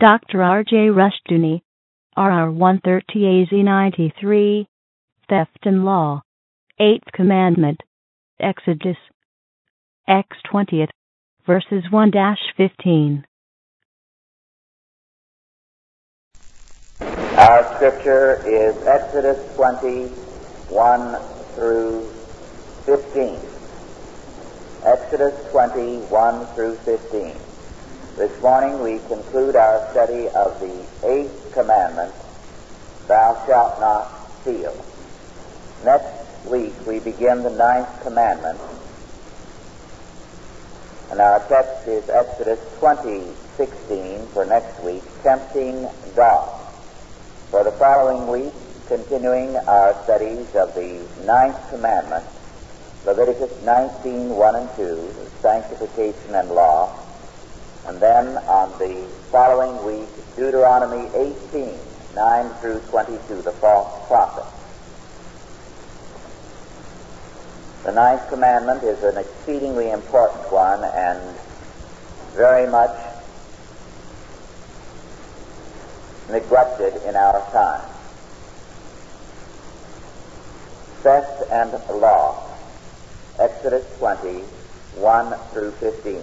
Dr. R.J. Rushdoony, RR 130 AZ 93, Theft and Law, Eighth Commandment, Exodus, X 20th, verses 1 15. Our scripture is Exodus 20, 1 through 15. Exodus 20, 1 through 15. This morning we conclude our study of the eighth commandment, thou shalt not steal. Next week we begin the ninth commandment, and our text is Exodus 20, 16 for next week, tempting God. For the following week, continuing our studies of the ninth commandment, Leviticus 19, 1 and 2, sanctification and law, and then on the following week, Deuteronomy 18, 9 through 22, the false prophet. The ninth commandment is an exceedingly important one and very much neglected in our time. Theft and law. Exodus 20, 1 through 15.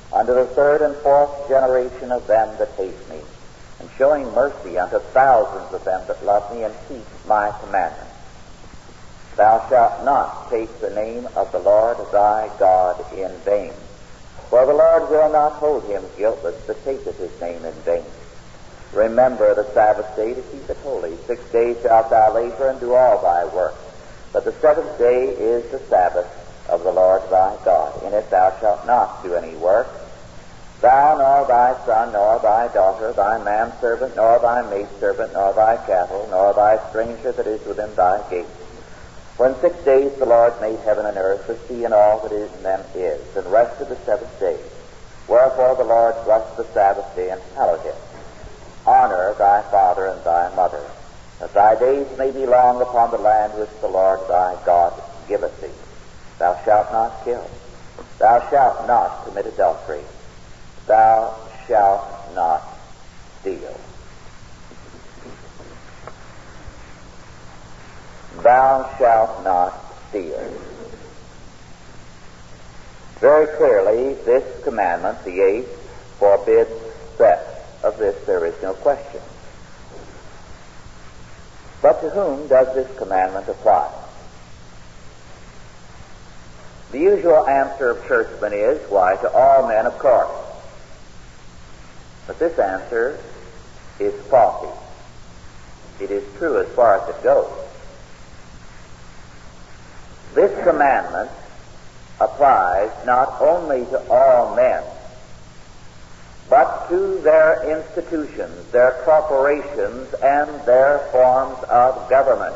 unto the third and fourth generation of them that hate me, and showing mercy unto thousands of them that love me and keep my commandments. Thou shalt not take the name of the Lord thy God in vain. For the Lord will not hold him guiltless that taketh his name in vain. Remember the Sabbath day to keep it holy. Six days shalt thou labor and do all thy work. But the seventh day is the Sabbath of the Lord thy God. In it thou shalt not do any work, thou nor thy son, nor thy daughter, thy manservant, nor thy maidservant, nor thy cattle, nor thy stranger that is within thy gates. For in six days the Lord made heaven and earth, the sea and all that is in them is, and rested the seventh day. Wherefore the Lord blessed the Sabbath day and hallowed it. Honor thy father and thy mother, that thy days may be long upon the land which the Lord thy God giveth thee. Thou shalt not kill. Thou shalt not commit adultery. Thou shalt not steal. Thou shalt not steal. Very clearly, this commandment, the eighth, forbids theft. Of this there is no question. But to whom does this commandment apply? The usual answer of churchmen is, why, to all men, of course. But this answer is faulty. It is true as far as it goes. This commandment applies not only to all men, but to their institutions, their corporations, and their forms of government.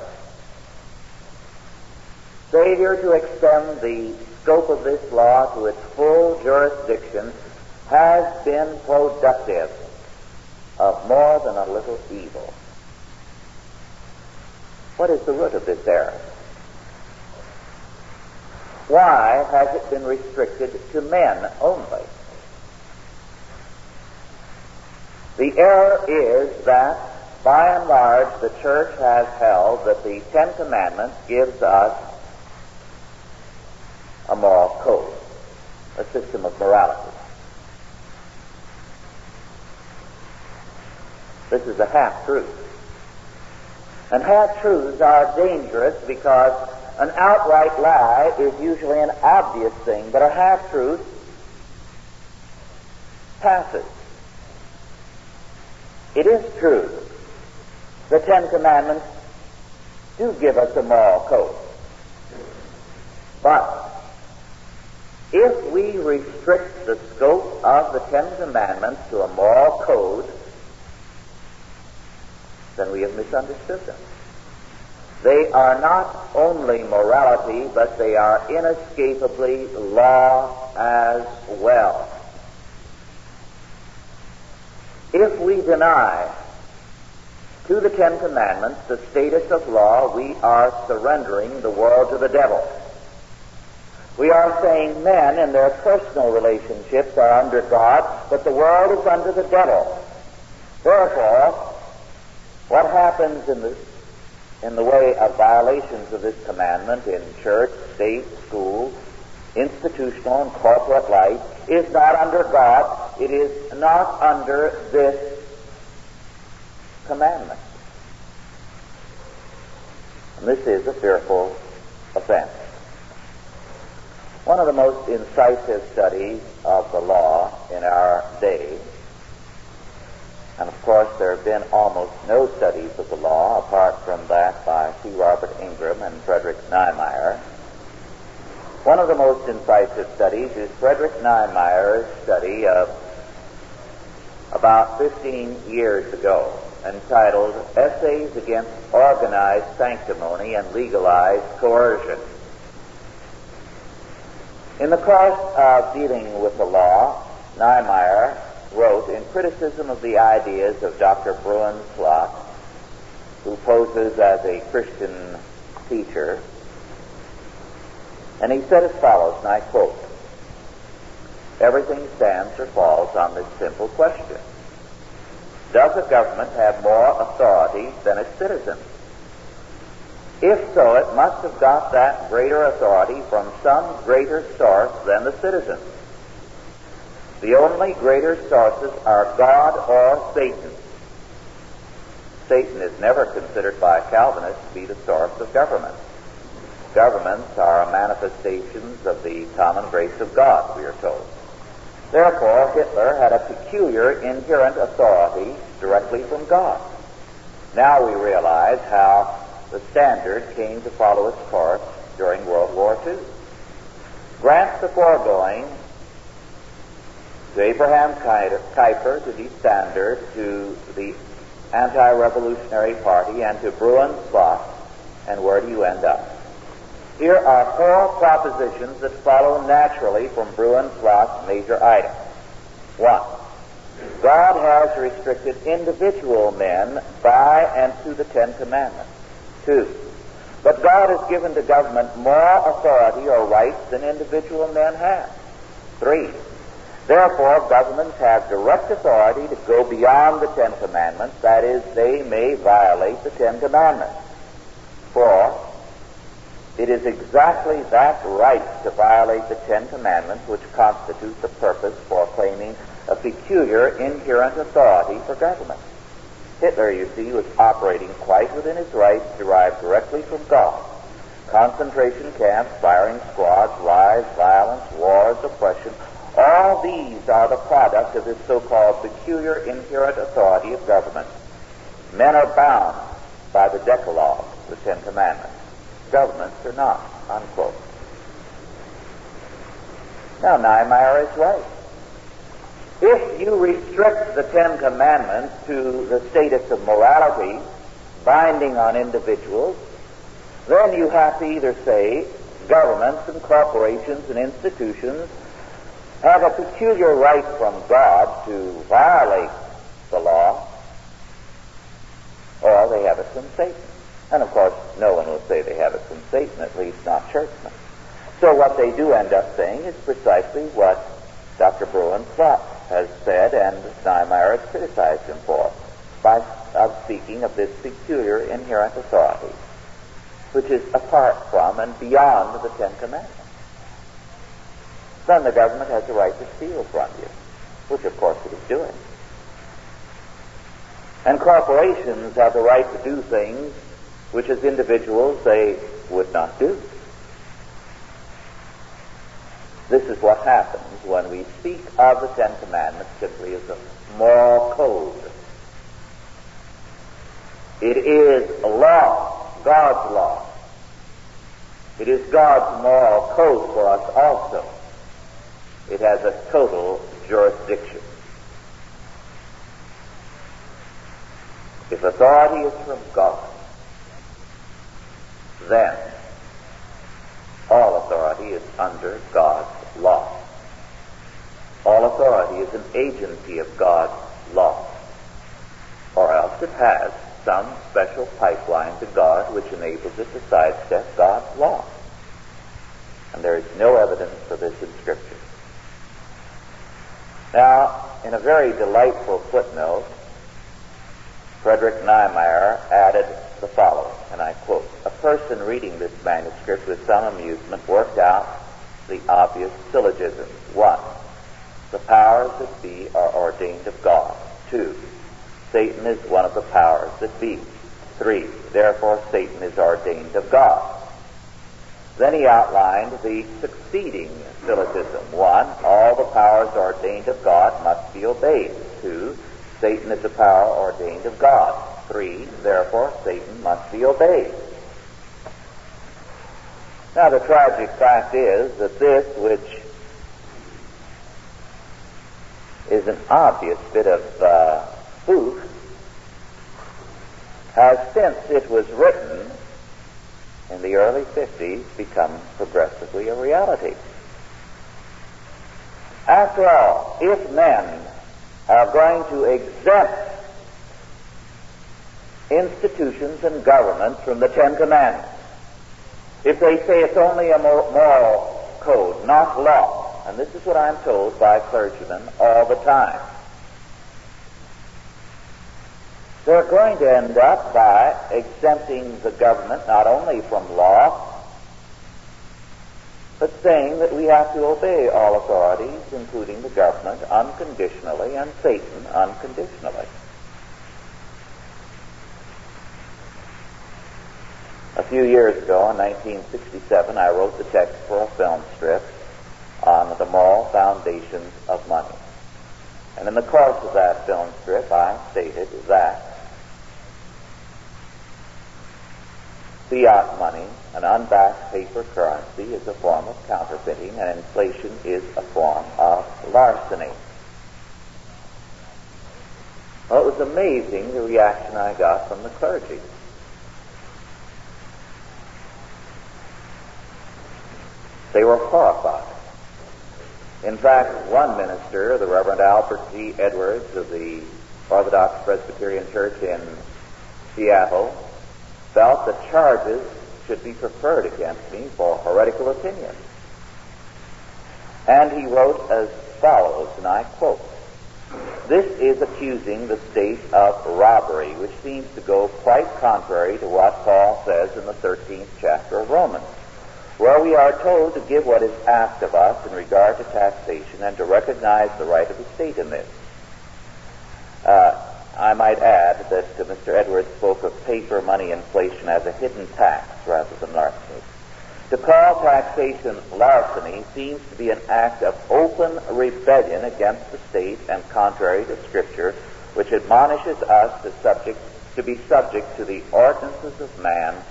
Failure to extend the scope of this law to its full jurisdiction has been productive of more than a little evil. What is the root of this error? Why has it been restricted to men only? The error is that, by and large, the church has held that the Ten Commandments gives us a moral code, a system of morality. This is a half-truth. And half-truths are dangerous because an outright lie is usually an obvious thing, but a half-truth passes. It is true. The Ten Commandments do give us a moral code. But if we restrict the scope of the Ten Commandments to a moral code then we have misunderstood them. They are not only morality, but they are inescapably law as well. If we deny to the Ten Commandments the status of law, we are surrendering the world to the devil. We are saying men in their personal relationships are under God, but the world is under the devil. Therefore, what happens in the in the way of violations of this commandment in church, state, school, institutional and corporate life is not under God. It is not under this commandment. And this is a fearful offense. One of the most incisive studies of the law in our day, and of course there have been almost no studies of the law apart from that by T. Robert Ingram and Frederick Nymeyer. One of the most incisive studies is Frederick Nymeyer's study of about 15 years ago entitled Essays Against Organized Sanctimony and Legalized Coercion. In the course of dealing with the law, Nymeyer wrote in criticism of the ideas of Dr. Bruins Slot, who poses as a Christian teacher, and he said as follows, and I quote, Everything stands or falls on this simple question. Does a government have more authority than its citizens? If so, it must have got that greater authority from some greater source than the citizens. The only greater sources are God or Satan. Satan is never considered by Calvinists to be the source of government. Governments are manifestations of the common grace of God, we are told. Therefore, Hitler had a peculiar inherent authority directly from God. Now we realize how the Standard came to follow its course during World War II. Grant the foregoing to Abraham Kuyper, to the Standard, to the Anti-Revolutionary Party, and to Bruins Slot, and where do you end up? Here are four propositions that follow naturally from Bruins Slot's major items. One, God has restricted individual men by and to the Ten Commandments. Two, but God has given to government more authority or rights than individual men have. Three, therefore governments have direct authority to go beyond the Ten Commandments, that is, they may violate the Ten Commandments. For it is exactly that right to violate the Ten Commandments which constitutes the purpose for claiming a peculiar inherent authority for government. Hitler, you see, was operating quite within his rights derived directly from God. Concentration camps, firing squads, lies, violence, wars, oppression, all these are the product of this so-called peculiar inherent authority of government. Men are bound by the Decalogue, the Ten Commandments governments are not, unquote. Now, Nymeyer is right. If you restrict the Ten Commandments to the status of morality, binding on individuals, then you have to either say governments and corporations and institutions have a peculiar right from God to violate the law, or they have it from Satan. And of course, no one will say they have it from Satan, at least not churchmen. So what they do end up saying is precisely what Dr. Bruins Slot has said and Nymeyer has criticized him for, by of speaking of this peculiar inherent authority, which is apart from and beyond the Ten Commandments. Then the government has the right to steal from you, which of course it is doing. And corporations have the right to do things which as individuals they would not do. This is what happens when we speak of the Ten Commandments simply as a moral code. It is a law, God's law. It is God's moral code for us also. It has a total jurisdiction. If authority is from God, then all authority is under God's law. All authority is an agency of God's law. Or else it has some special pipeline to God which enables it to sidestep God's law. And there is no evidence for this in Scripture. Now, in a very delightful footnote, Frederick Nymeyer added the following, and I quote, A person reading this manuscript with some amusement worked out the obvious syllogisms. One, the powers that be are ordained of God. Two, Satan is one of the powers that be. Three, therefore Satan is ordained of God. Then he outlined the succeeding syllogism. One, all the powers ordained of God must be obeyed. Two, Satan is a power ordained of God. Three, therefore Satan must be obeyed. Now the tragic fact is that this, which is an obvious bit of uh, spoof, has since it was written in the early 50s become progressively a reality. After all, if men are going to exempt institutions and governments from the Ten Commandments, if they say it's only a moral code, not law, and this is what I'm told by clergymen all the time, they're going to end up by exempting the government not only from law, but saying that we have to obey all authorities, including the government, unconditionally and Satan unconditionally. A few years ago, in 1967, I wrote the text for a film strip on the moral foundations of money. And in the course of that film strip, I stated that Fiat money, an unbacked paper currency, is a form of counterfeiting, and inflation is a form of larceny. Well, it was amazing the reaction I got from the clergy. They were horrified. In fact, one minister, the Reverend Albert G. Edwards of the Orthodox Presbyterian Church in Seattle, felt that charges should be preferred against me for heretical opinions. And he wrote as follows, and I quote, This is accusing the state of robbery, which seems to go quite contrary to what Paul says in the 13th chapter of Romans, where we are told to give what is asked of us in regard to taxation and to recognize the right of the state in this. Uh, I might add that uh, Mr. Edwards spoke of paper money inflation as a hidden tax rather than larceny. To call taxation larceny seems to be an act of open rebellion against the state and contrary to Scripture, which admonishes us to, subject, to be subject to the ordinances of man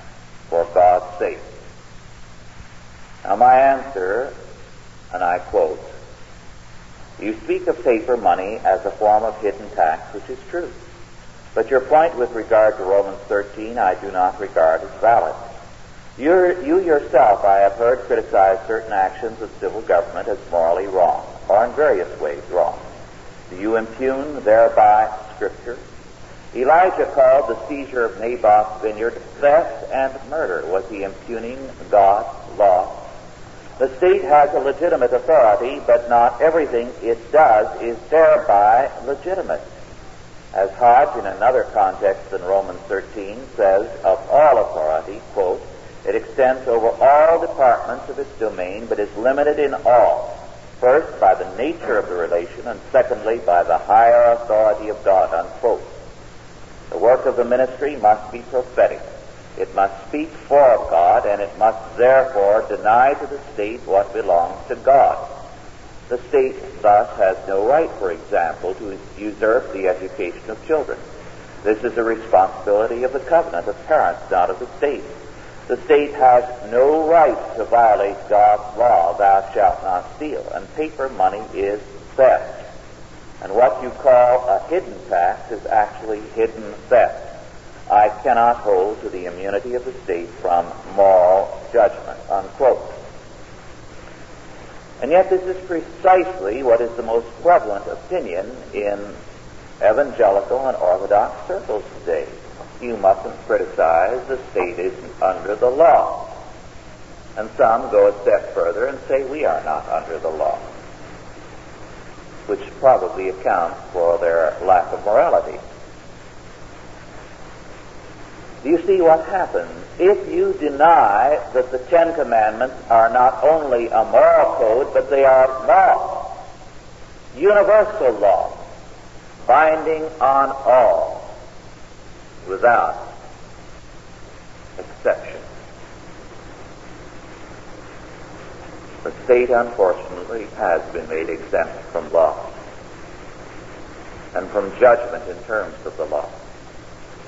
for God's sake. Now my answer, and I quote, you speak of paper money as a form of hidden tax, which is true. But your point with regard to Romans 13 I do not regard as valid. You're, you yourself, I have heard, criticize certain actions of civil government as morally wrong, or in various ways wrong. Do you impugn thereby Scripture? Elijah called the seizure of Naboth's vineyard theft and murder. Was he impugning God's law? The state has a legitimate authority, but not everything it does is thereby legitimate. As Hodge, in another context in Romans 13, says, of all authority, quote, it extends over all departments of its domain, but is limited in all. First, by the nature of the relation, and secondly, by the higher authority of God, unquote. The work of the ministry must be prophetic. It must speak for God, and it must therefore deny to the state what belongs to God. The state thus has no right, for example, to usurp the education of children. This is a responsibility of the covenant of parents, not of the state. The state has no right to violate God's law, thou shalt not steal, and paper money is theft. And what you call a hidden tax is actually hidden theft. I cannot hold to the immunity of the state from moral judgment, unquote. And yet this is precisely what is the most prevalent opinion in evangelical and orthodox circles today. You mustn't criticize the state isn't under the law. And some go a step further and say we are not under the law, which probably accounts for their lack of morality. Do you see what happens? If you deny that the Ten Commandments are not only a moral code, but they are law, universal law, binding on all, without exception. The state, unfortunately, has been made exempt from law and from judgment in terms of the law.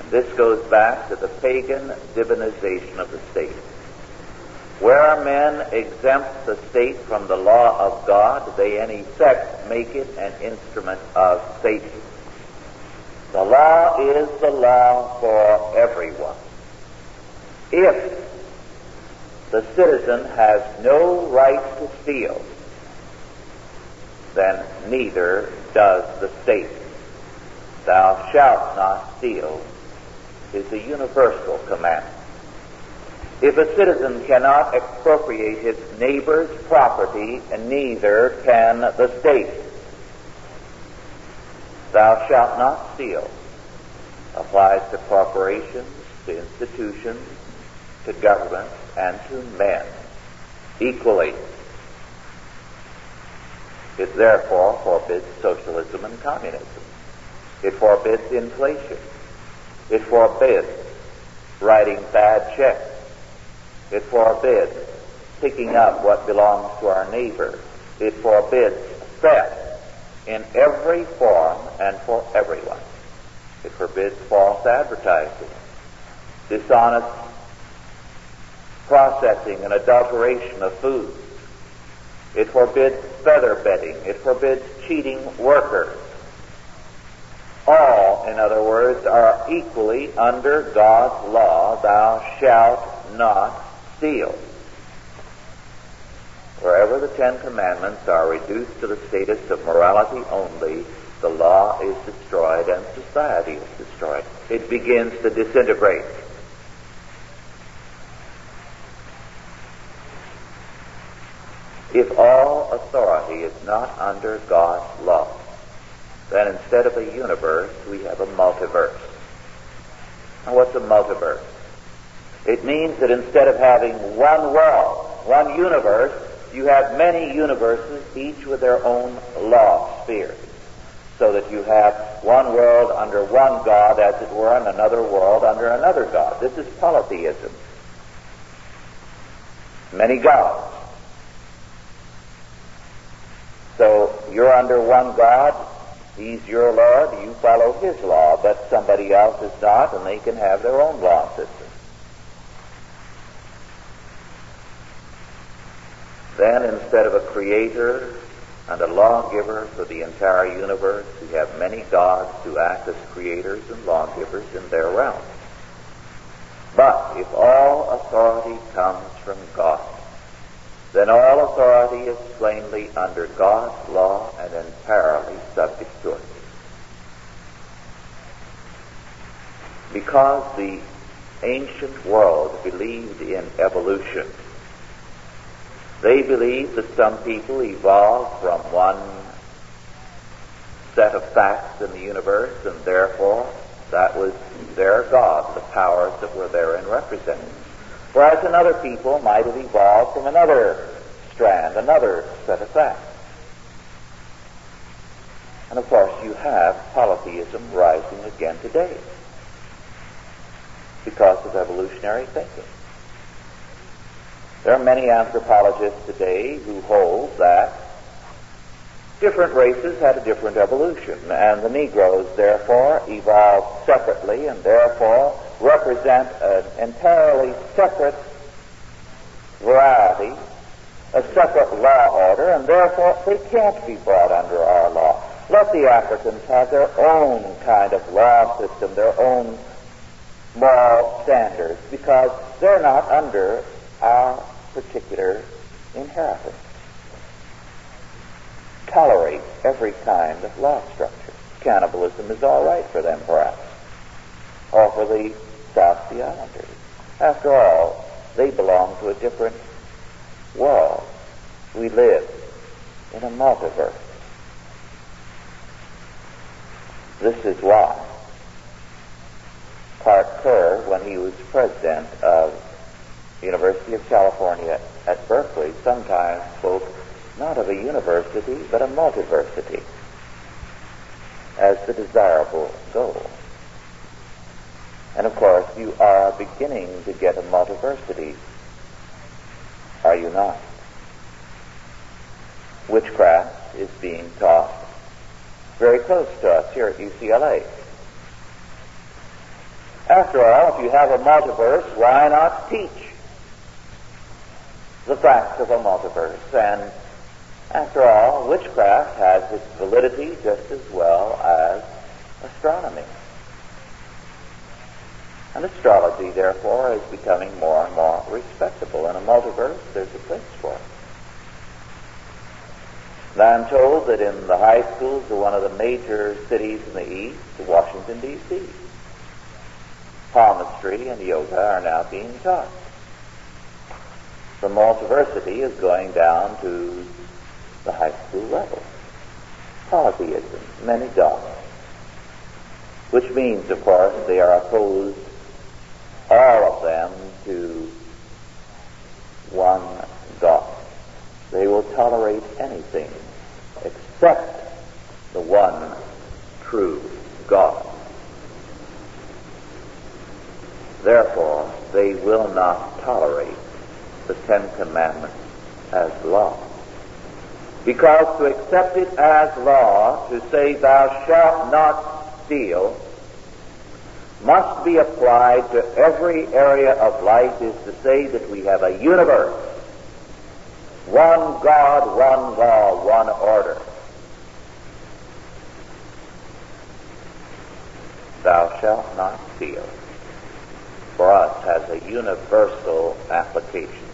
This goes back to the pagan divinization of the state. Where men exempt the state from the law of God, they in effect make it an instrument of Satan. The law is the law for everyone. If the citizen has no right to steal, then neither does the state. Thou shalt not steal is a universal command. If a citizen cannot expropriate his neighbor's property, neither can the state. Thou shalt not steal applies to corporations, to institutions, to governments, and to men equally. It therefore forbids socialism and communism. It forbids inflation. It forbids writing bad checks. It forbids picking up what belongs to our neighbor. It forbids theft in every form and for everyone. It forbids false advertising, dishonest processing and adulteration of food. It forbids feather bedding. It forbids cheating workers all, in other words, are equally under God's law, thou shalt not steal. Wherever the Ten Commandments are reduced to the status of morality only, the law is destroyed and society is destroyed. It begins to disintegrate. If all authority is not under God's law, then instead of a universe, we have a multiverse. Now, what's a multiverse? It means that instead of having one world, one universe, you have many universes, each with their own law spheres. So that you have one world under one God, as it were, and another world under another God. This is polytheism. Many gods. So you're under one God, He's your Lord, you follow His law, but somebody else is not, and they can have their own law system. Then, instead of a creator and a lawgiver for the entire universe, we have many gods who act as creators and lawgivers in their realm. But if all authority comes from God, then all authority is plainly under God's law and entirely subject to it. Because the ancient world believed in evolution, they believed that some people evolved from one set of facts in the universe, and therefore that was their God, the powers that were therein represented. Whereas another people might have evolved from another strand, another set of facts. And of course, you have polytheism rising again today because of evolutionary thinking. There are many anthropologists today who hold that different races had a different evolution, and the Negroes therefore evolved separately and therefore represent an entirely separate variety, a separate law order, and therefore they can't be brought under our law. let the Africans have their own kind of law system, their own moral standards, because they're not under our particular inheritance. Tolerate every kind of law structure. Cannibalism is all right for them, perhaps, or for the South Sea Islanders. After all, they belong to a different world. We live in a multiverse. This is why Clark Kerr, when he was president of University of California at Berkeley, sometimes spoke not of a university, but a multiversity as the desirable goal. And of course, you are beginning to get a multiversity, are you not? Witchcraft is being taught very close to us here at UCLA. After all, if you have a multiverse, why not teach the facts of a multiverse? And after all, witchcraft has its validity just as well as astronomy. And astrology, therefore, is becoming more and more respectable. In a multiverse, there's a place for it. And I'm told that in the high schools of one of the major cities in the East, Washington, D.C., palmistry and yoga are now being taught. The multiversity is going down to the high school level. Polytheism, many gods. Which means, of course, they are opposed, all of them, to one God. They will tolerate anything except the one true God. Therefore, they will not tolerate the Ten Commandments as law. Because to accept it as law, to say, Thou shalt not steal, must be applied to every area of life, is to say that we have a universe. One God, one law, one order. Thou shalt not steal. For us has a universal application.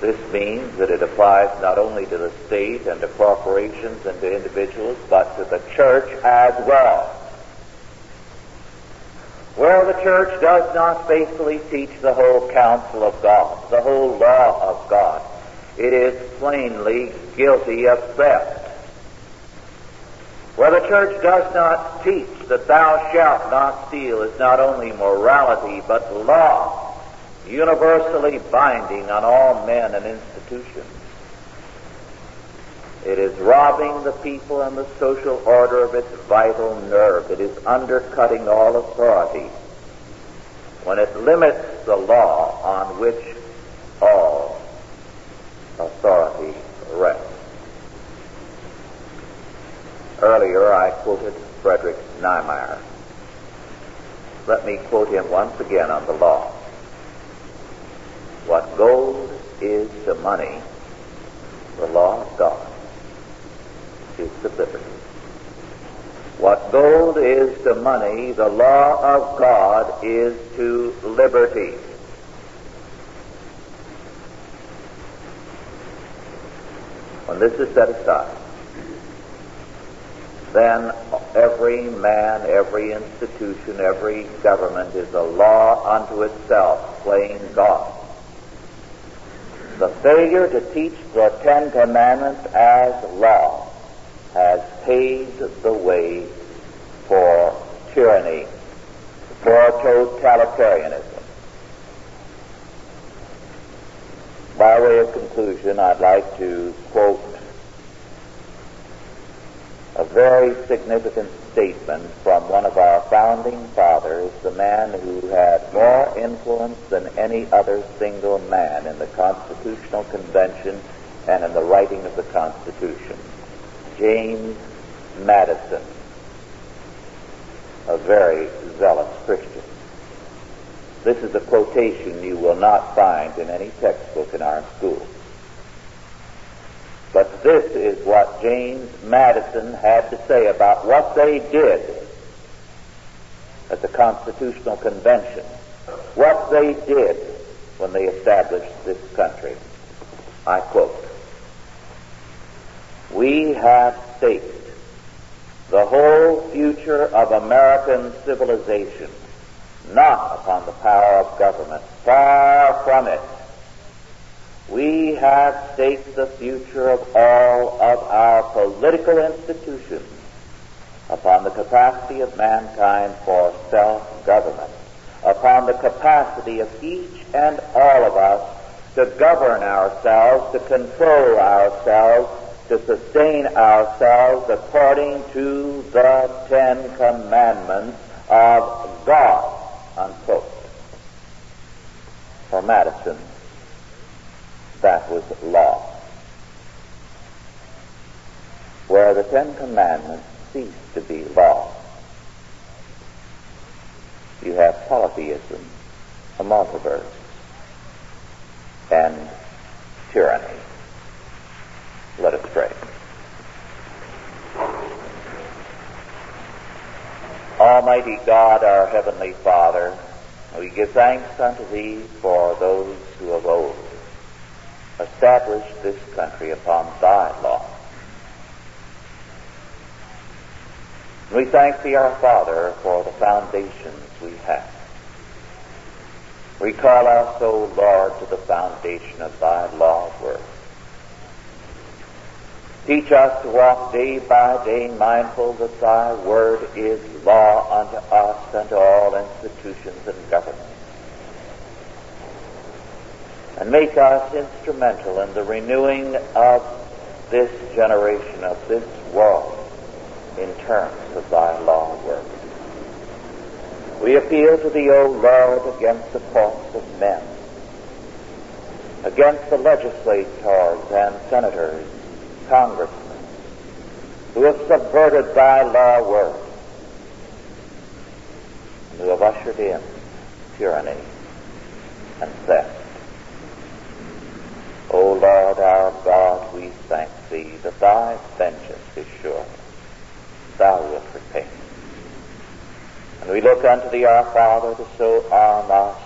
This means that it applies not only to the state and to corporations and to individuals, but to the church as well. Where the church does not faithfully teach the whole counsel of God, the whole law of God, it is plainly guilty of theft. Where the church does not teach that thou shalt not steal is not only morality, but law universally binding on all men and institutions. It is robbing the people and the social order of its vital nerve. It is undercutting all authority when it limits the law on which all authority rests. Earlier I quoted Frederick Nymeyer. Let me quote him once again on the law. What gold is to money, the law of God is to liberty. What gold is to money, the law of God is to liberty. When this is set aside, then every man, every institution, every government is a law unto itself, playing God. The failure to teach the Ten Commandments as law has paved the way for tyranny, for totalitarianism. By way of conclusion, I'd like to quote a very significant statement from one of our founding fathers, the man who had more influence than any other single man in the Constitutional Convention and in the writing of the Constitution, James Madison, a very zealous Christian. This is a quotation you will not find in any textbook in our school. But this is what James Madison had to say about what they did at the Constitutional Convention, what they did when they established this country. I quote, We have staked the whole future of American civilization not upon the power of government, far from it. We have staked the future of all of our political institutions upon the capacity of mankind for self-government, upon the capacity of each and all of us to govern ourselves, to control ourselves, to sustain ourselves according to the Ten Commandments of God. Unquote. For Madison, that was law. Where the Ten Commandments cease to be law, you have polytheism, a multiverse, and tyranny. Let us pray. Almighty God, our Heavenly Father, we give thanks unto Thee for those who of old established this country upon Thy law. We thank Thee, our Father, for the foundations we have. We call us, O Lord, to the foundation of Thy law word. Teach us to walk day by day mindful that Thy word is law unto us and to all institutions and governments. And make us instrumental in the renewing of this generation, of this world, in terms of Thy law of work. We appeal to Thee, O Lord, against the faults of men, against the legislators and senators congressmen who have subverted thy law word and who have ushered in tyranny and theft. O Lord our God, we thank thee that thy vengeance is sure. Thou wilt repay. And we look unto thee, our Father, to so arm us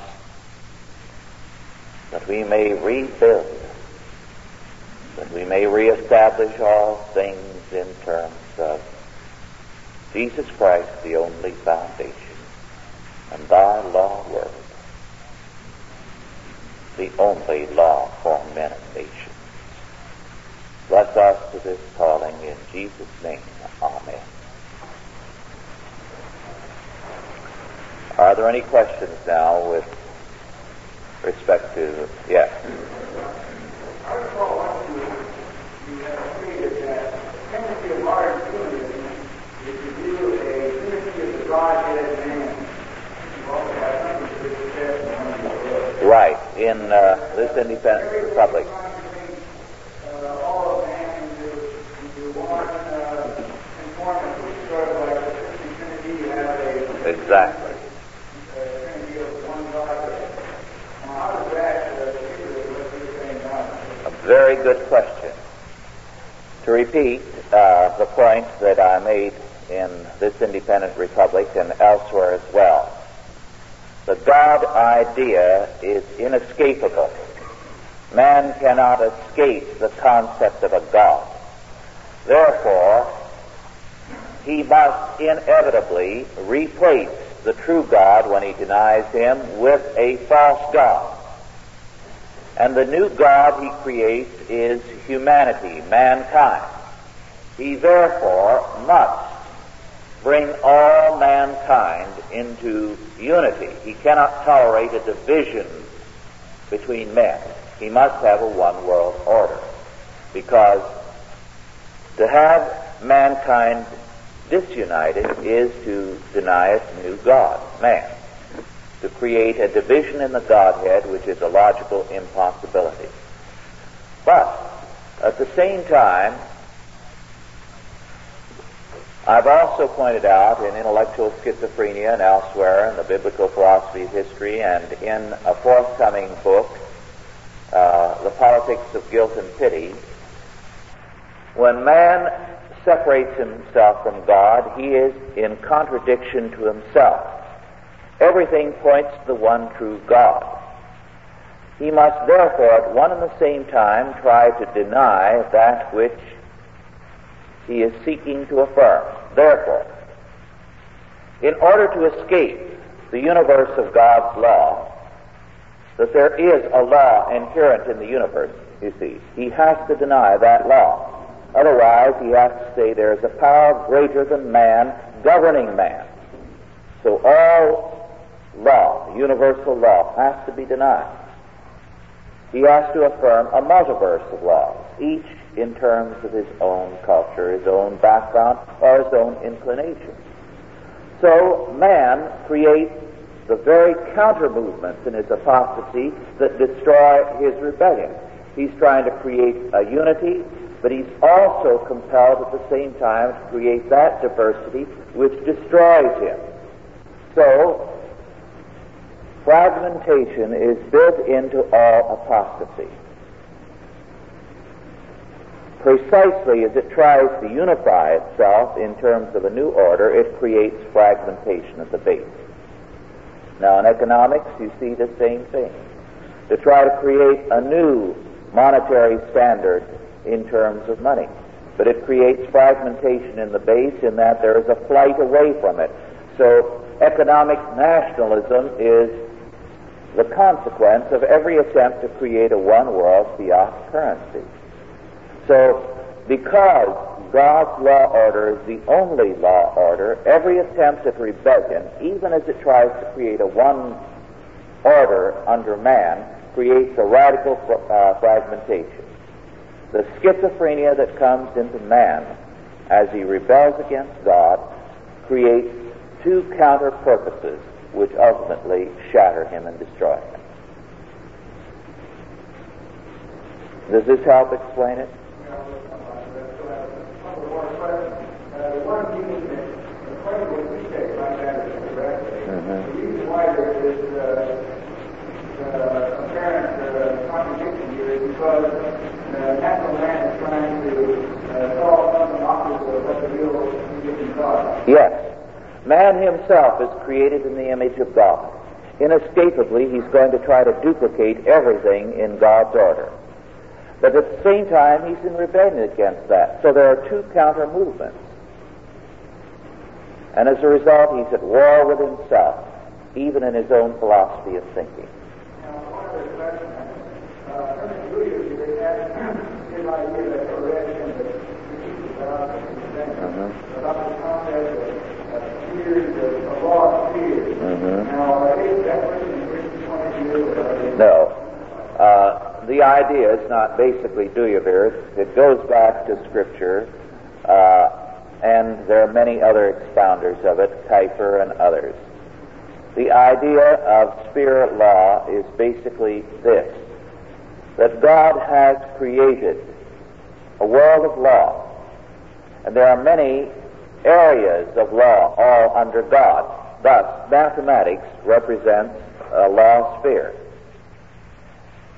that we may rebuild may reestablish all things in terms of Jesus Christ, the only foundation, and thy law word, the only law for men and nations. Bless us to this calling in Jesus' name. Amen. Are there any questions now with respect to, yes? Right, in uh, this independent republic. Exactly. A very good question. To repeat uh, the point that I made in this independent republic and elsewhere as well. The God idea is inescapable. Man cannot escape the concept of a God. Therefore, he must inevitably replace the true God when he denies him with a false God. And the new God he creates is humanity, mankind. He therefore must bring all mankind into unity. He cannot tolerate a division between men. He must have a one world order. Because to have mankind disunited is to deny its new God, man. To create a division in the Godhead which is a logical impossibility. But at the same time, I've also pointed out in Intellectual Schizophrenia and elsewhere in the Biblical Philosophy of History and in a forthcoming book, uh, The Politics of Guilt and Pity, When man separates himself from God, he is in contradiction to himself. Everything points to the one true God. He must therefore at one and the same time try to deny that which he is seeking to affirm. Therefore, in order to escape the universe of God's law, that there is a law inherent in the universe, you see, he has to deny that law. Otherwise, he has to say there is a power greater than man governing man. So all law, universal law, has to be denied. He has to affirm a multiverse of laws, each in terms of his own culture, his own background, or his own inclination. So man creates the very counter movements in his apostasy that destroy his rebellion. He's trying to create a unity, but he's also compelled at the same time to create that diversity which destroys him. So, fragmentation is built into all apostasy precisely as it tries to unify itself in terms of a new order, it creates fragmentation at the base. Now, in economics, you see the same thing. To try to create a new monetary standard in terms of money. But it creates fragmentation in the base in that there is a flight away from it. So, economic nationalism is the consequence of every attempt to create a one world fiat currency. So, because God's law order is the only law order, every attempt at rebellion, even as it tries to create a one order under man, creates a radical uh, fragmentation. The schizophrenia that comes into man as he rebels against God creates two counter purposes which ultimately shatter him and destroy him. Does this help explain it? Yes. Man himself is created in the image of God. Inescapably, he's going to try to duplicate everything in God's order. But at the same time, he's in rebellion against that. So there are two counter movements. And as a result, he's at war with himself, even in his own philosophy of thinking. No. Uh, the idea is not basically Dooyeweerd's. It goes back to Scripture, uh, and there are many other expounders of it, Kuyper and others. The idea of sphere law is basically this that God has created a world of law, and there are many areas of law all under God. Thus, mathematics represents a law sphere.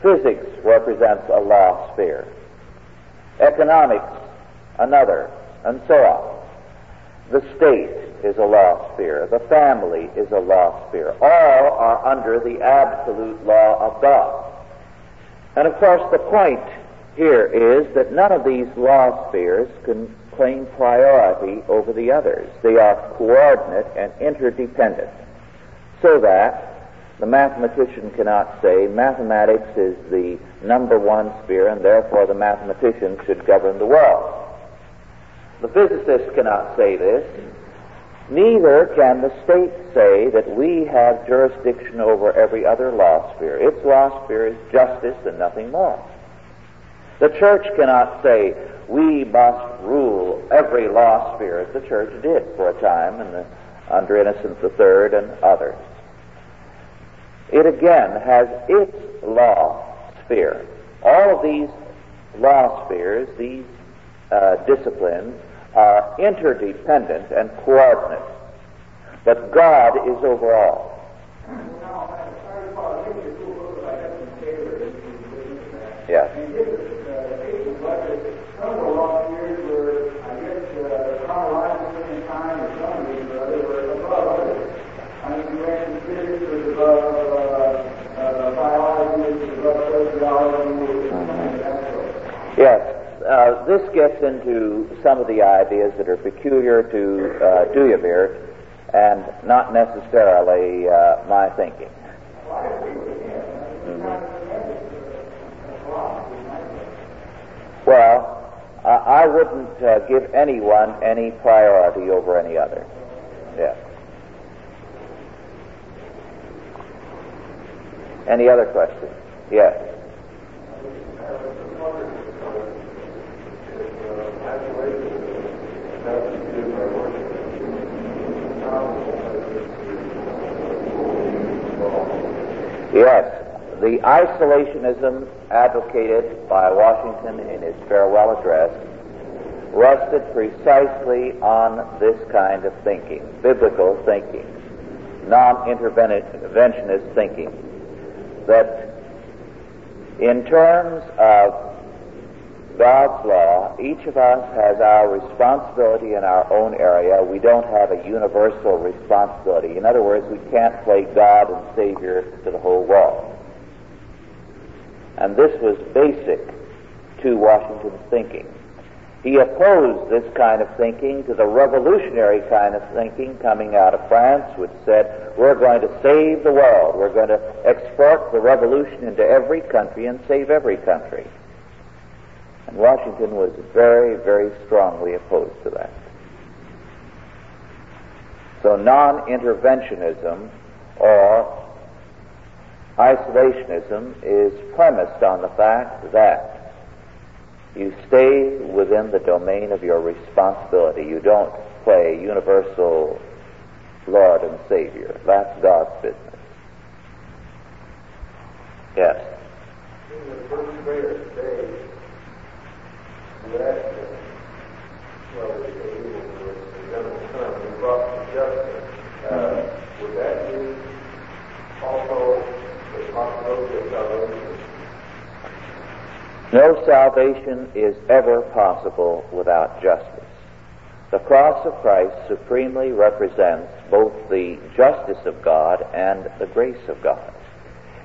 Physics represents a law sphere. Economics, another, and so on. The state is a law sphere. The family is a law sphere. All are under the absolute law of God. And of course, the point here is that none of these law spheres can claim priority over the others. They are coordinate and interdependent. So that the mathematician cannot say mathematics is the number one sphere and therefore the mathematician should govern the world. The physicist cannot say this. Neither can the state say that we have jurisdiction over every other law sphere. Its law sphere is justice and nothing more. The church cannot say we must rule every law sphere as the church did for a time the, under Innocent III and others. It again has its law sphere. All of these law spheres, these uh, disciplines, are interdependent and coordinate. But God is over all. Yes. This gets into some of the ideas that are peculiar to uh, and not necessarily uh, my thinking. Mm-hmm. Well, I wouldn't uh, give anyone any priority over any other. Yeah. Any other questions? Yes. Yes, the isolationism advocated by Washington in his farewell address rested precisely on this kind of thinking, biblical thinking, non-interventionist thinking, that in terms of God's law, each of us has our responsibility in our own area. We don't have a universal responsibility. In other words, we can't play God and Savior to the whole world. And this was basic to Washington's thinking. He opposed this kind of thinking to the revolutionary kind of thinking coming out of France, which said, we're going to save the world. We're going to export the revolution into every country and save every country. And Washington was very, very strongly opposed to that. So non-interventionism or Isolationism is premised on the fact that you stay within the domain of your responsibility. You don't play universal Lord and Savior. That's God's business. Yes. In the first greatest day, well, the also no salvation is ever possible without justice. The cross of Christ supremely represents both the justice of God and the grace of God.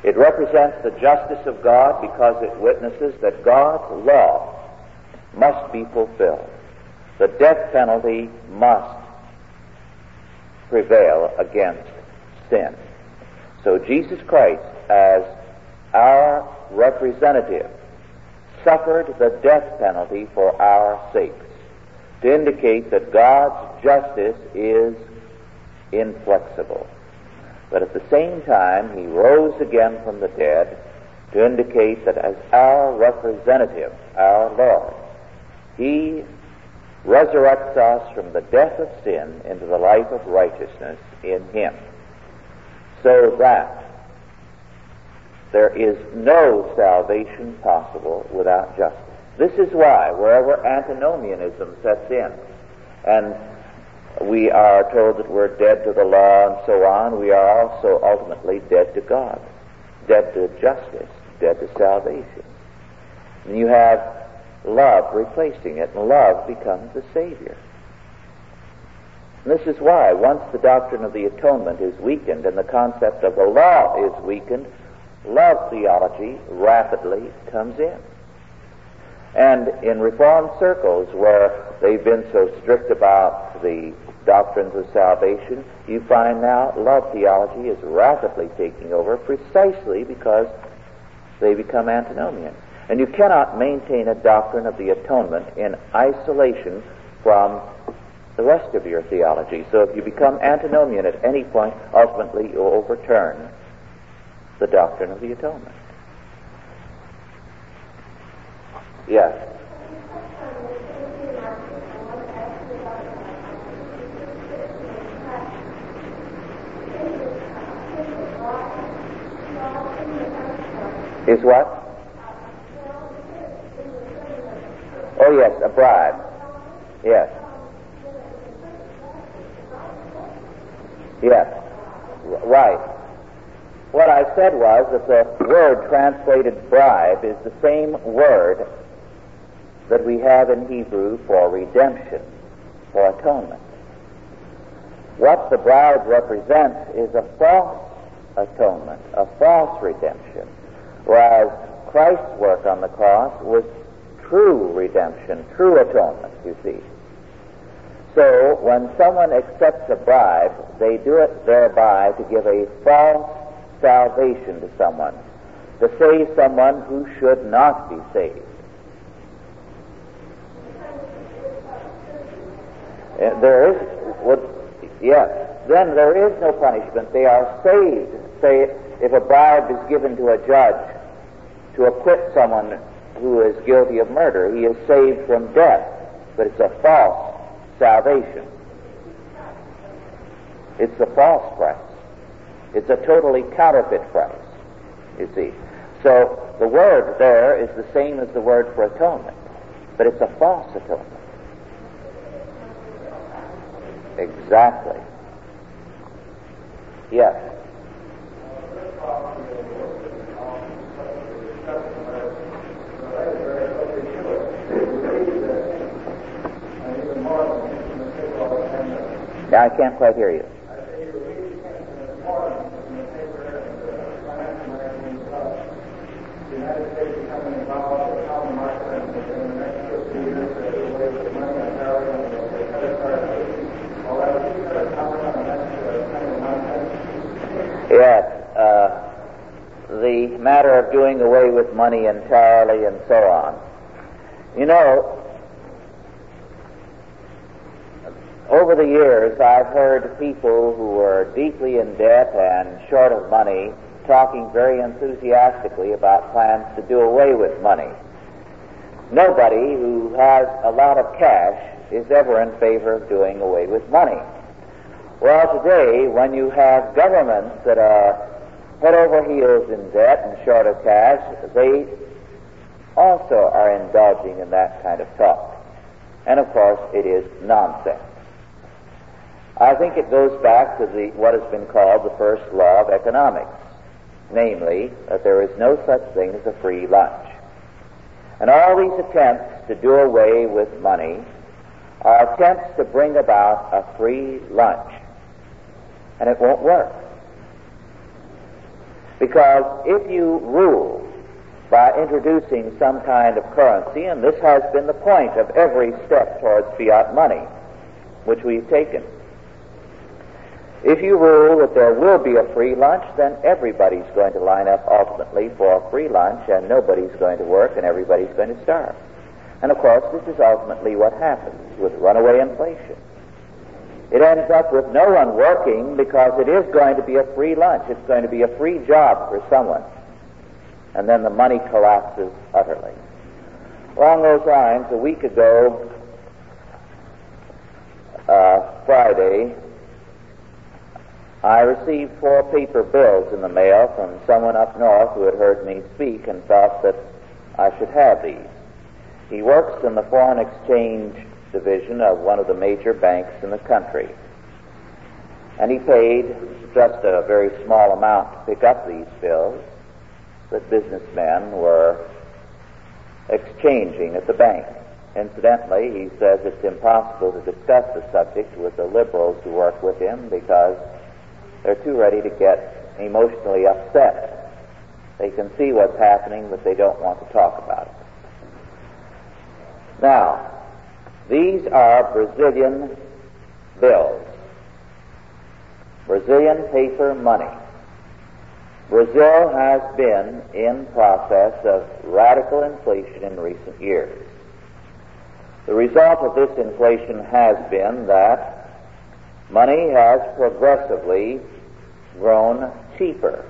It represents the justice of God because it witnesses that God's law must be fulfilled. The death penalty must prevail against sin. So Jesus Christ as our representative, suffered the death penalty for our sakes, to indicate that God's justice is inflexible. But at the same time, he rose again from the dead to indicate that as our representative, our Lord, he resurrects us from the death of sin into the life of righteousness in him. So that there is no salvation possible without justice. This is why, wherever antinomianism sets in, and we are told that we're dead to the law and so on, we are also ultimately dead to God, dead to justice, dead to salvation. And you have love replacing it, and love becomes the Savior. And this is why, once the doctrine of the atonement is weakened and the concept of the law is weakened, love theology rapidly comes in. And in Reformed circles where they've been so strict about the doctrines of salvation, you find now love theology is rapidly taking over precisely because they become antinomian. And you cannot maintain a doctrine of the atonement in isolation from the rest of your theology. So if you become antinomian at any point, ultimately you overturn the doctrine of the atonement. Yes. Is what? Oh, yes, a bribe. Yes. Yes. Right. What I said was that the word translated bribe is the same word that we have in Hebrew for redemption, for atonement. What the bribe represents is a false atonement, a false redemption, whereas Christ's work on the cross was true redemption, true atonement, you see. So when someone accepts a bribe, they do it thereby to give a false salvation to someone, to save someone who should not be saved. Uh, there is, yes, then there is no punishment. They are saved. Say, if a bribe is given to a judge to acquit someone who is guilty of murder, he is saved from death, but it's a false salvation. It's a false price. It's a totally counterfeit price, you see. So the word there is the same as the word for atonement, but it's a false atonement. Exactly. Yes. I can't quite hear you. Yes, uh, the matter of doing away with money entirely and so on. You know, over the years I've heard people who were deeply in debt and short of money talking very enthusiastically about plans to do away with money. Nobody who has a lot of cash is ever in favor of doing away with money. Well, today, when you have governments that are head over heels in debt and short of cash, they also are indulging in that kind of talk. And of course, it is nonsense. I think it goes back to the, what has been called the first law of economics, namely, that there is no such thing as a free lunch. And all these attempts to do away with money are attempts to bring about a free lunch. And it won't work. Because if you rule by introducing some kind of currency, and this has been the point of every step towards fiat money, which we've taken, if you rule that there will be a free lunch, then everybody's going to line up ultimately for a free lunch, and nobody's going to work, and everybody's going to starve. And of course, this is ultimately what happens with runaway inflation. It ends up with no one working because it is going to be a free lunch. It's going to be a free job for someone. And then the money collapses utterly. Along those lines, a week ago, uh, Friday, I received four paper bills in the mail from someone up north who had heard me speak and thought that I should have these. He works in the foreign exchange division of one of the major banks in the country. And he paid just a very small amount to pick up these bills that businessmen were exchanging at the bank. Incidentally, he says it's impossible to discuss the subject with the liberals who work with him because they're too ready to get emotionally upset. They can see what's happening, but they don't want to talk about it. Now, these are Brazilian bills. Brazilian paper money. Brazil has been in process of radical inflation in recent years. The result of this inflation has been that money has progressively grown cheaper.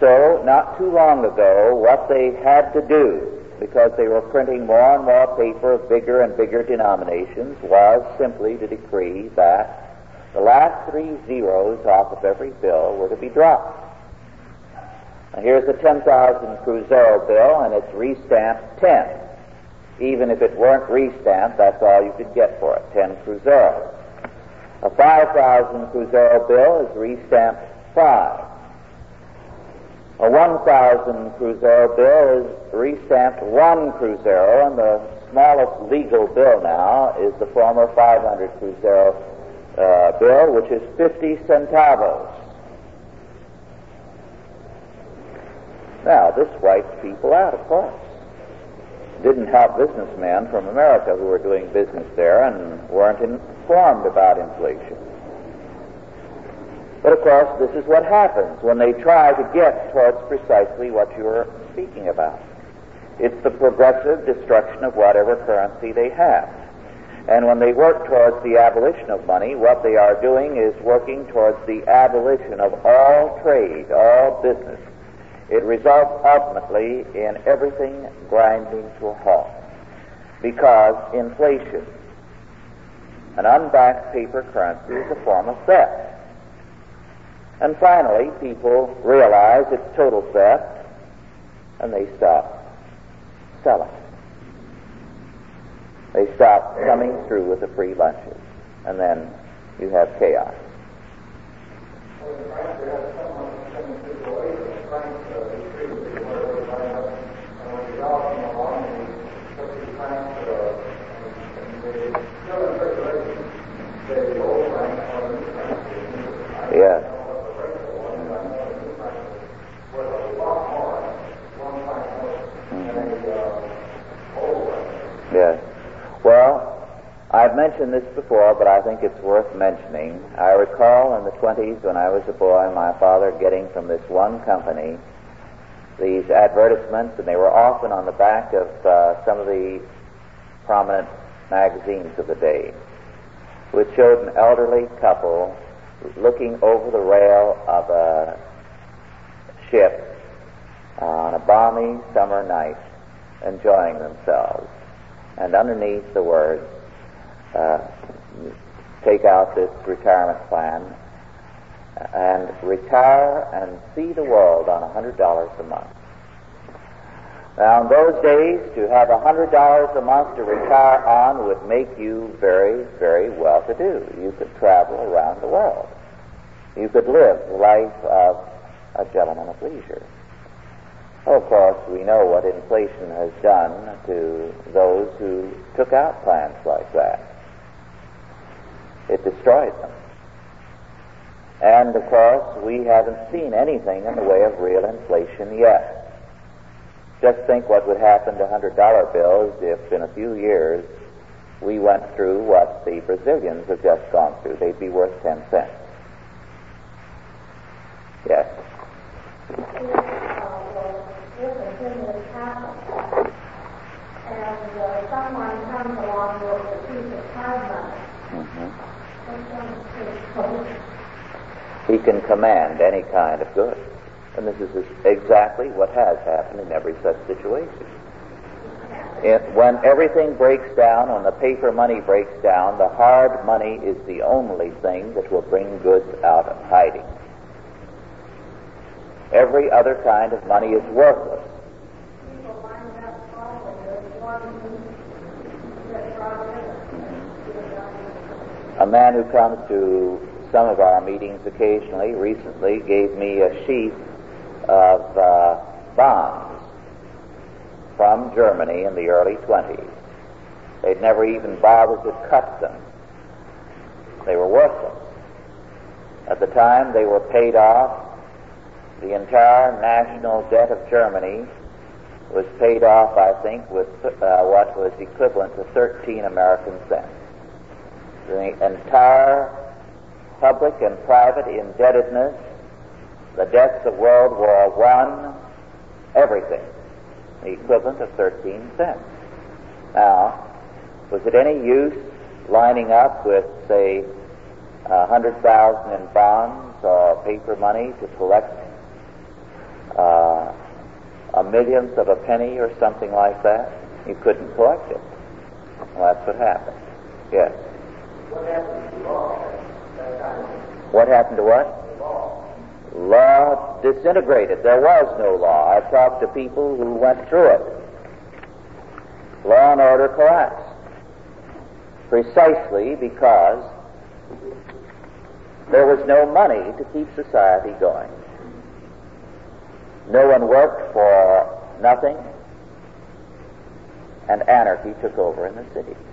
So, not too long ago, what they had to do because they were printing more and more paper of bigger and bigger denominations, was simply to decree that the last three zeros off of every bill were to be dropped. Now here's a 10,000 Cruzeiro bill, and it's restamped 10. Even if it weren't restamped, that's all you could get for it, 10 Cruzeiros. A 5,000 Cruzeiro bill is restamped 5. A 1,000 Cruzeiro bill is restamped 1 Cruzeiro, and the smallest legal bill now is the former 500 Cruzeiro uh, bill, which is 50 centavos. Now, this wipes people out, of course. didn't help businessmen from America who were doing business there and weren't informed about inflation. But of course, this is what happens when they try to get towards precisely what you're speaking about. It's the progressive destruction of whatever currency they have. And when they work towards the abolition of money, what they are doing is working towards the abolition of all trade, all business. It results ultimately in everything grinding to a halt. Because inflation, an unbacked paper currency, is a form of theft. And finally, people realize it's total theft, and they stop selling. They stop coming through with the free lunches, and then you have chaos. Yes. Yes. Well, I've mentioned this before, but I think it's worth mentioning. I recall in the 20s when I was a boy, my father getting from this one company these advertisements, and they were often on the back of uh, some of the prominent magazines of the day, which showed an elderly couple looking over the rail of a ship on a balmy summer night, enjoying themselves. And underneath the words, uh, take out this retirement plan and retire and see the world on a $100 a month. Now, in those days, to have a $100 a month to retire on would make you very, very well to do. You could travel around the world. You could live the life of a gentleman of leisure. Of course, we know what inflation has done to those who took out plans like that. It destroyed them. And of course, we haven't seen anything in the way of real inflation yet. Just think what would happen to $100 bills if in a few years we went through what the Brazilians have just gone through. They'd be worth 10 cents. Yes. And uh, someone comes along with a piece of card money. hmm Mm-hmm. He can command any kind of good. And this is exactly what has happened in every such situation. It, when everything breaks down, when the paper money breaks down, the hard money is the only thing that will bring goods out of hiding. Every other kind of money is worthless. People wind up following this one who gets brought in. A man who comes to some of our meetings occasionally recently gave me a sheaf of uh, bonds from Germany in the early 20s. They'd never even bothered to cut them. They were worthless. At the time they were paid off, the entire national debt of Germany was paid off, I think, with uh, what was equivalent to 13 American cents. The entire public and private indebtedness, the debts of World War I, everything, the equivalent of 13 cents. Now, was it any use lining up with, say, a hundred thousand in bonds or paper money to collect uh, a millionth of a penny or something like that? You couldn't collect it. Well, that's what happened. Yes. What happened to? What? Law. Law disintegrated. There was no law. I've talked to people who went through it. Law and order collapsed. Precisely because there was no money to keep society going. No one worked for nothing, and anarchy took over in the cities.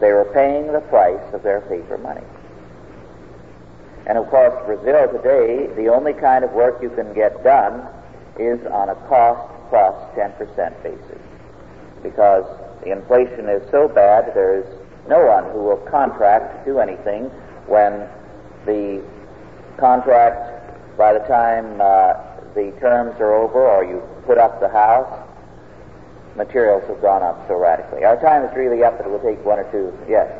They were paying the price of their paper money. And of course, Brazil today, the only kind of work you can get done is on a cost plus 10% basis. because the inflation is so bad there is no one who will contract to do anything when the contract, by the time uh, the terms are over or you put up the house, materials have gone up so radically. Our time is really up, but it will take one or two. Yes.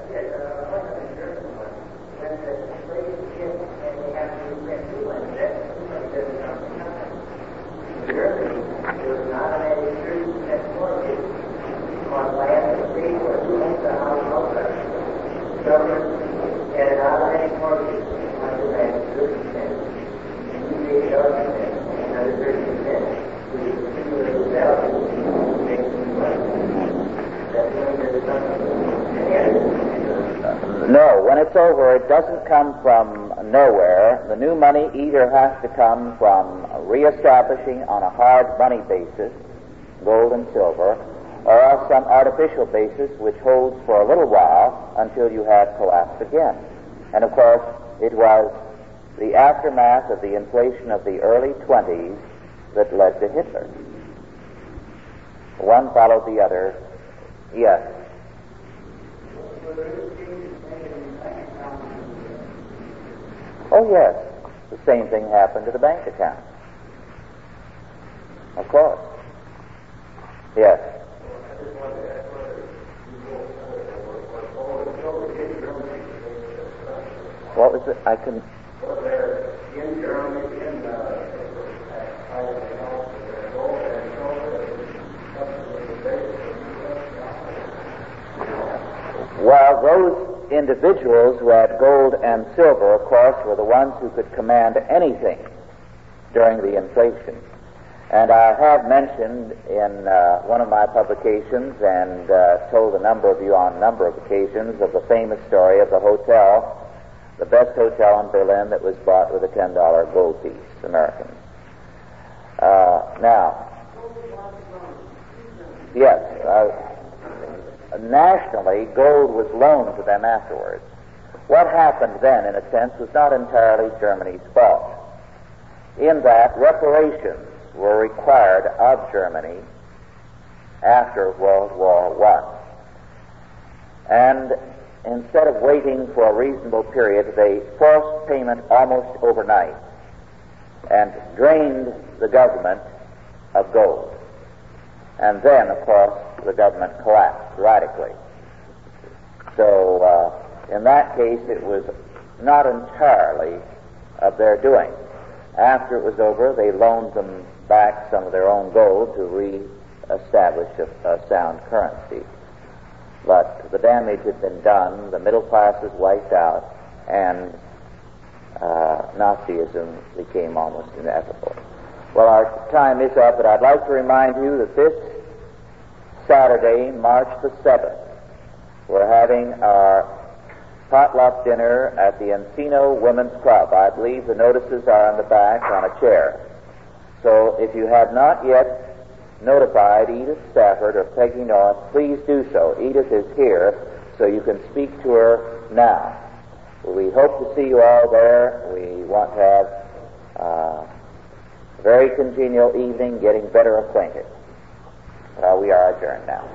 It doesn't come from nowhere. The new money either has to come from reestablishing on a hard money basis, gold and silver, or else some artificial basis which holds for a little while until you have collapse again. And of course, it was the aftermath of the inflation of the early 20s that led to Hitler. One followed the other. Yes. Oh, yes. The same thing happened to the bank account. Of course. Yes. What was it? I can. Well, those individuals who had gold and silver, of course, were the ones who could command anything during the inflation. And I have mentioned in uh, one of my publications and uh, told a number of you on a number of occasions of the famous story of the hotel, the best hotel in Berlin that was bought with a $10 gold piece, American. Uh, now, yes, uh, Uh, nationally, gold was loaned to them afterwards. What happened then, in a sense, was not entirely Germany's fault. In that, reparations were required of Germany after World War I. And instead of waiting for a reasonable period, they forced payment almost overnight and drained the government of gold. And then, of course, the government collapsed radically. So, uh, in that case, it was not entirely of their doing. After it was over, they loaned them back some of their own gold to re-establish a, a sound currency. But the damage had been done, the middle class was wiped out, and uh, Nazism became almost inevitable. Well, our time is up, but I'd like to remind you that this Saturday, March the 7th, we're having our potluck dinner at the Encino Women's Club. I believe the notices are on the back on a chair. So if you have not yet notified Edith Stafford or Peggy North, please do so. Edith is here, so you can speak to her now. We hope to see you all there. We want to have uh, a very congenial evening getting better acquainted. Uh, we are adjourned now.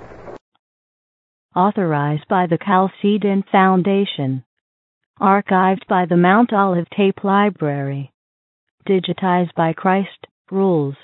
Authorized by the Chalcedon Foundation. Archived by the Mount Olive Tape Library. Digitized by Christ Rules.com.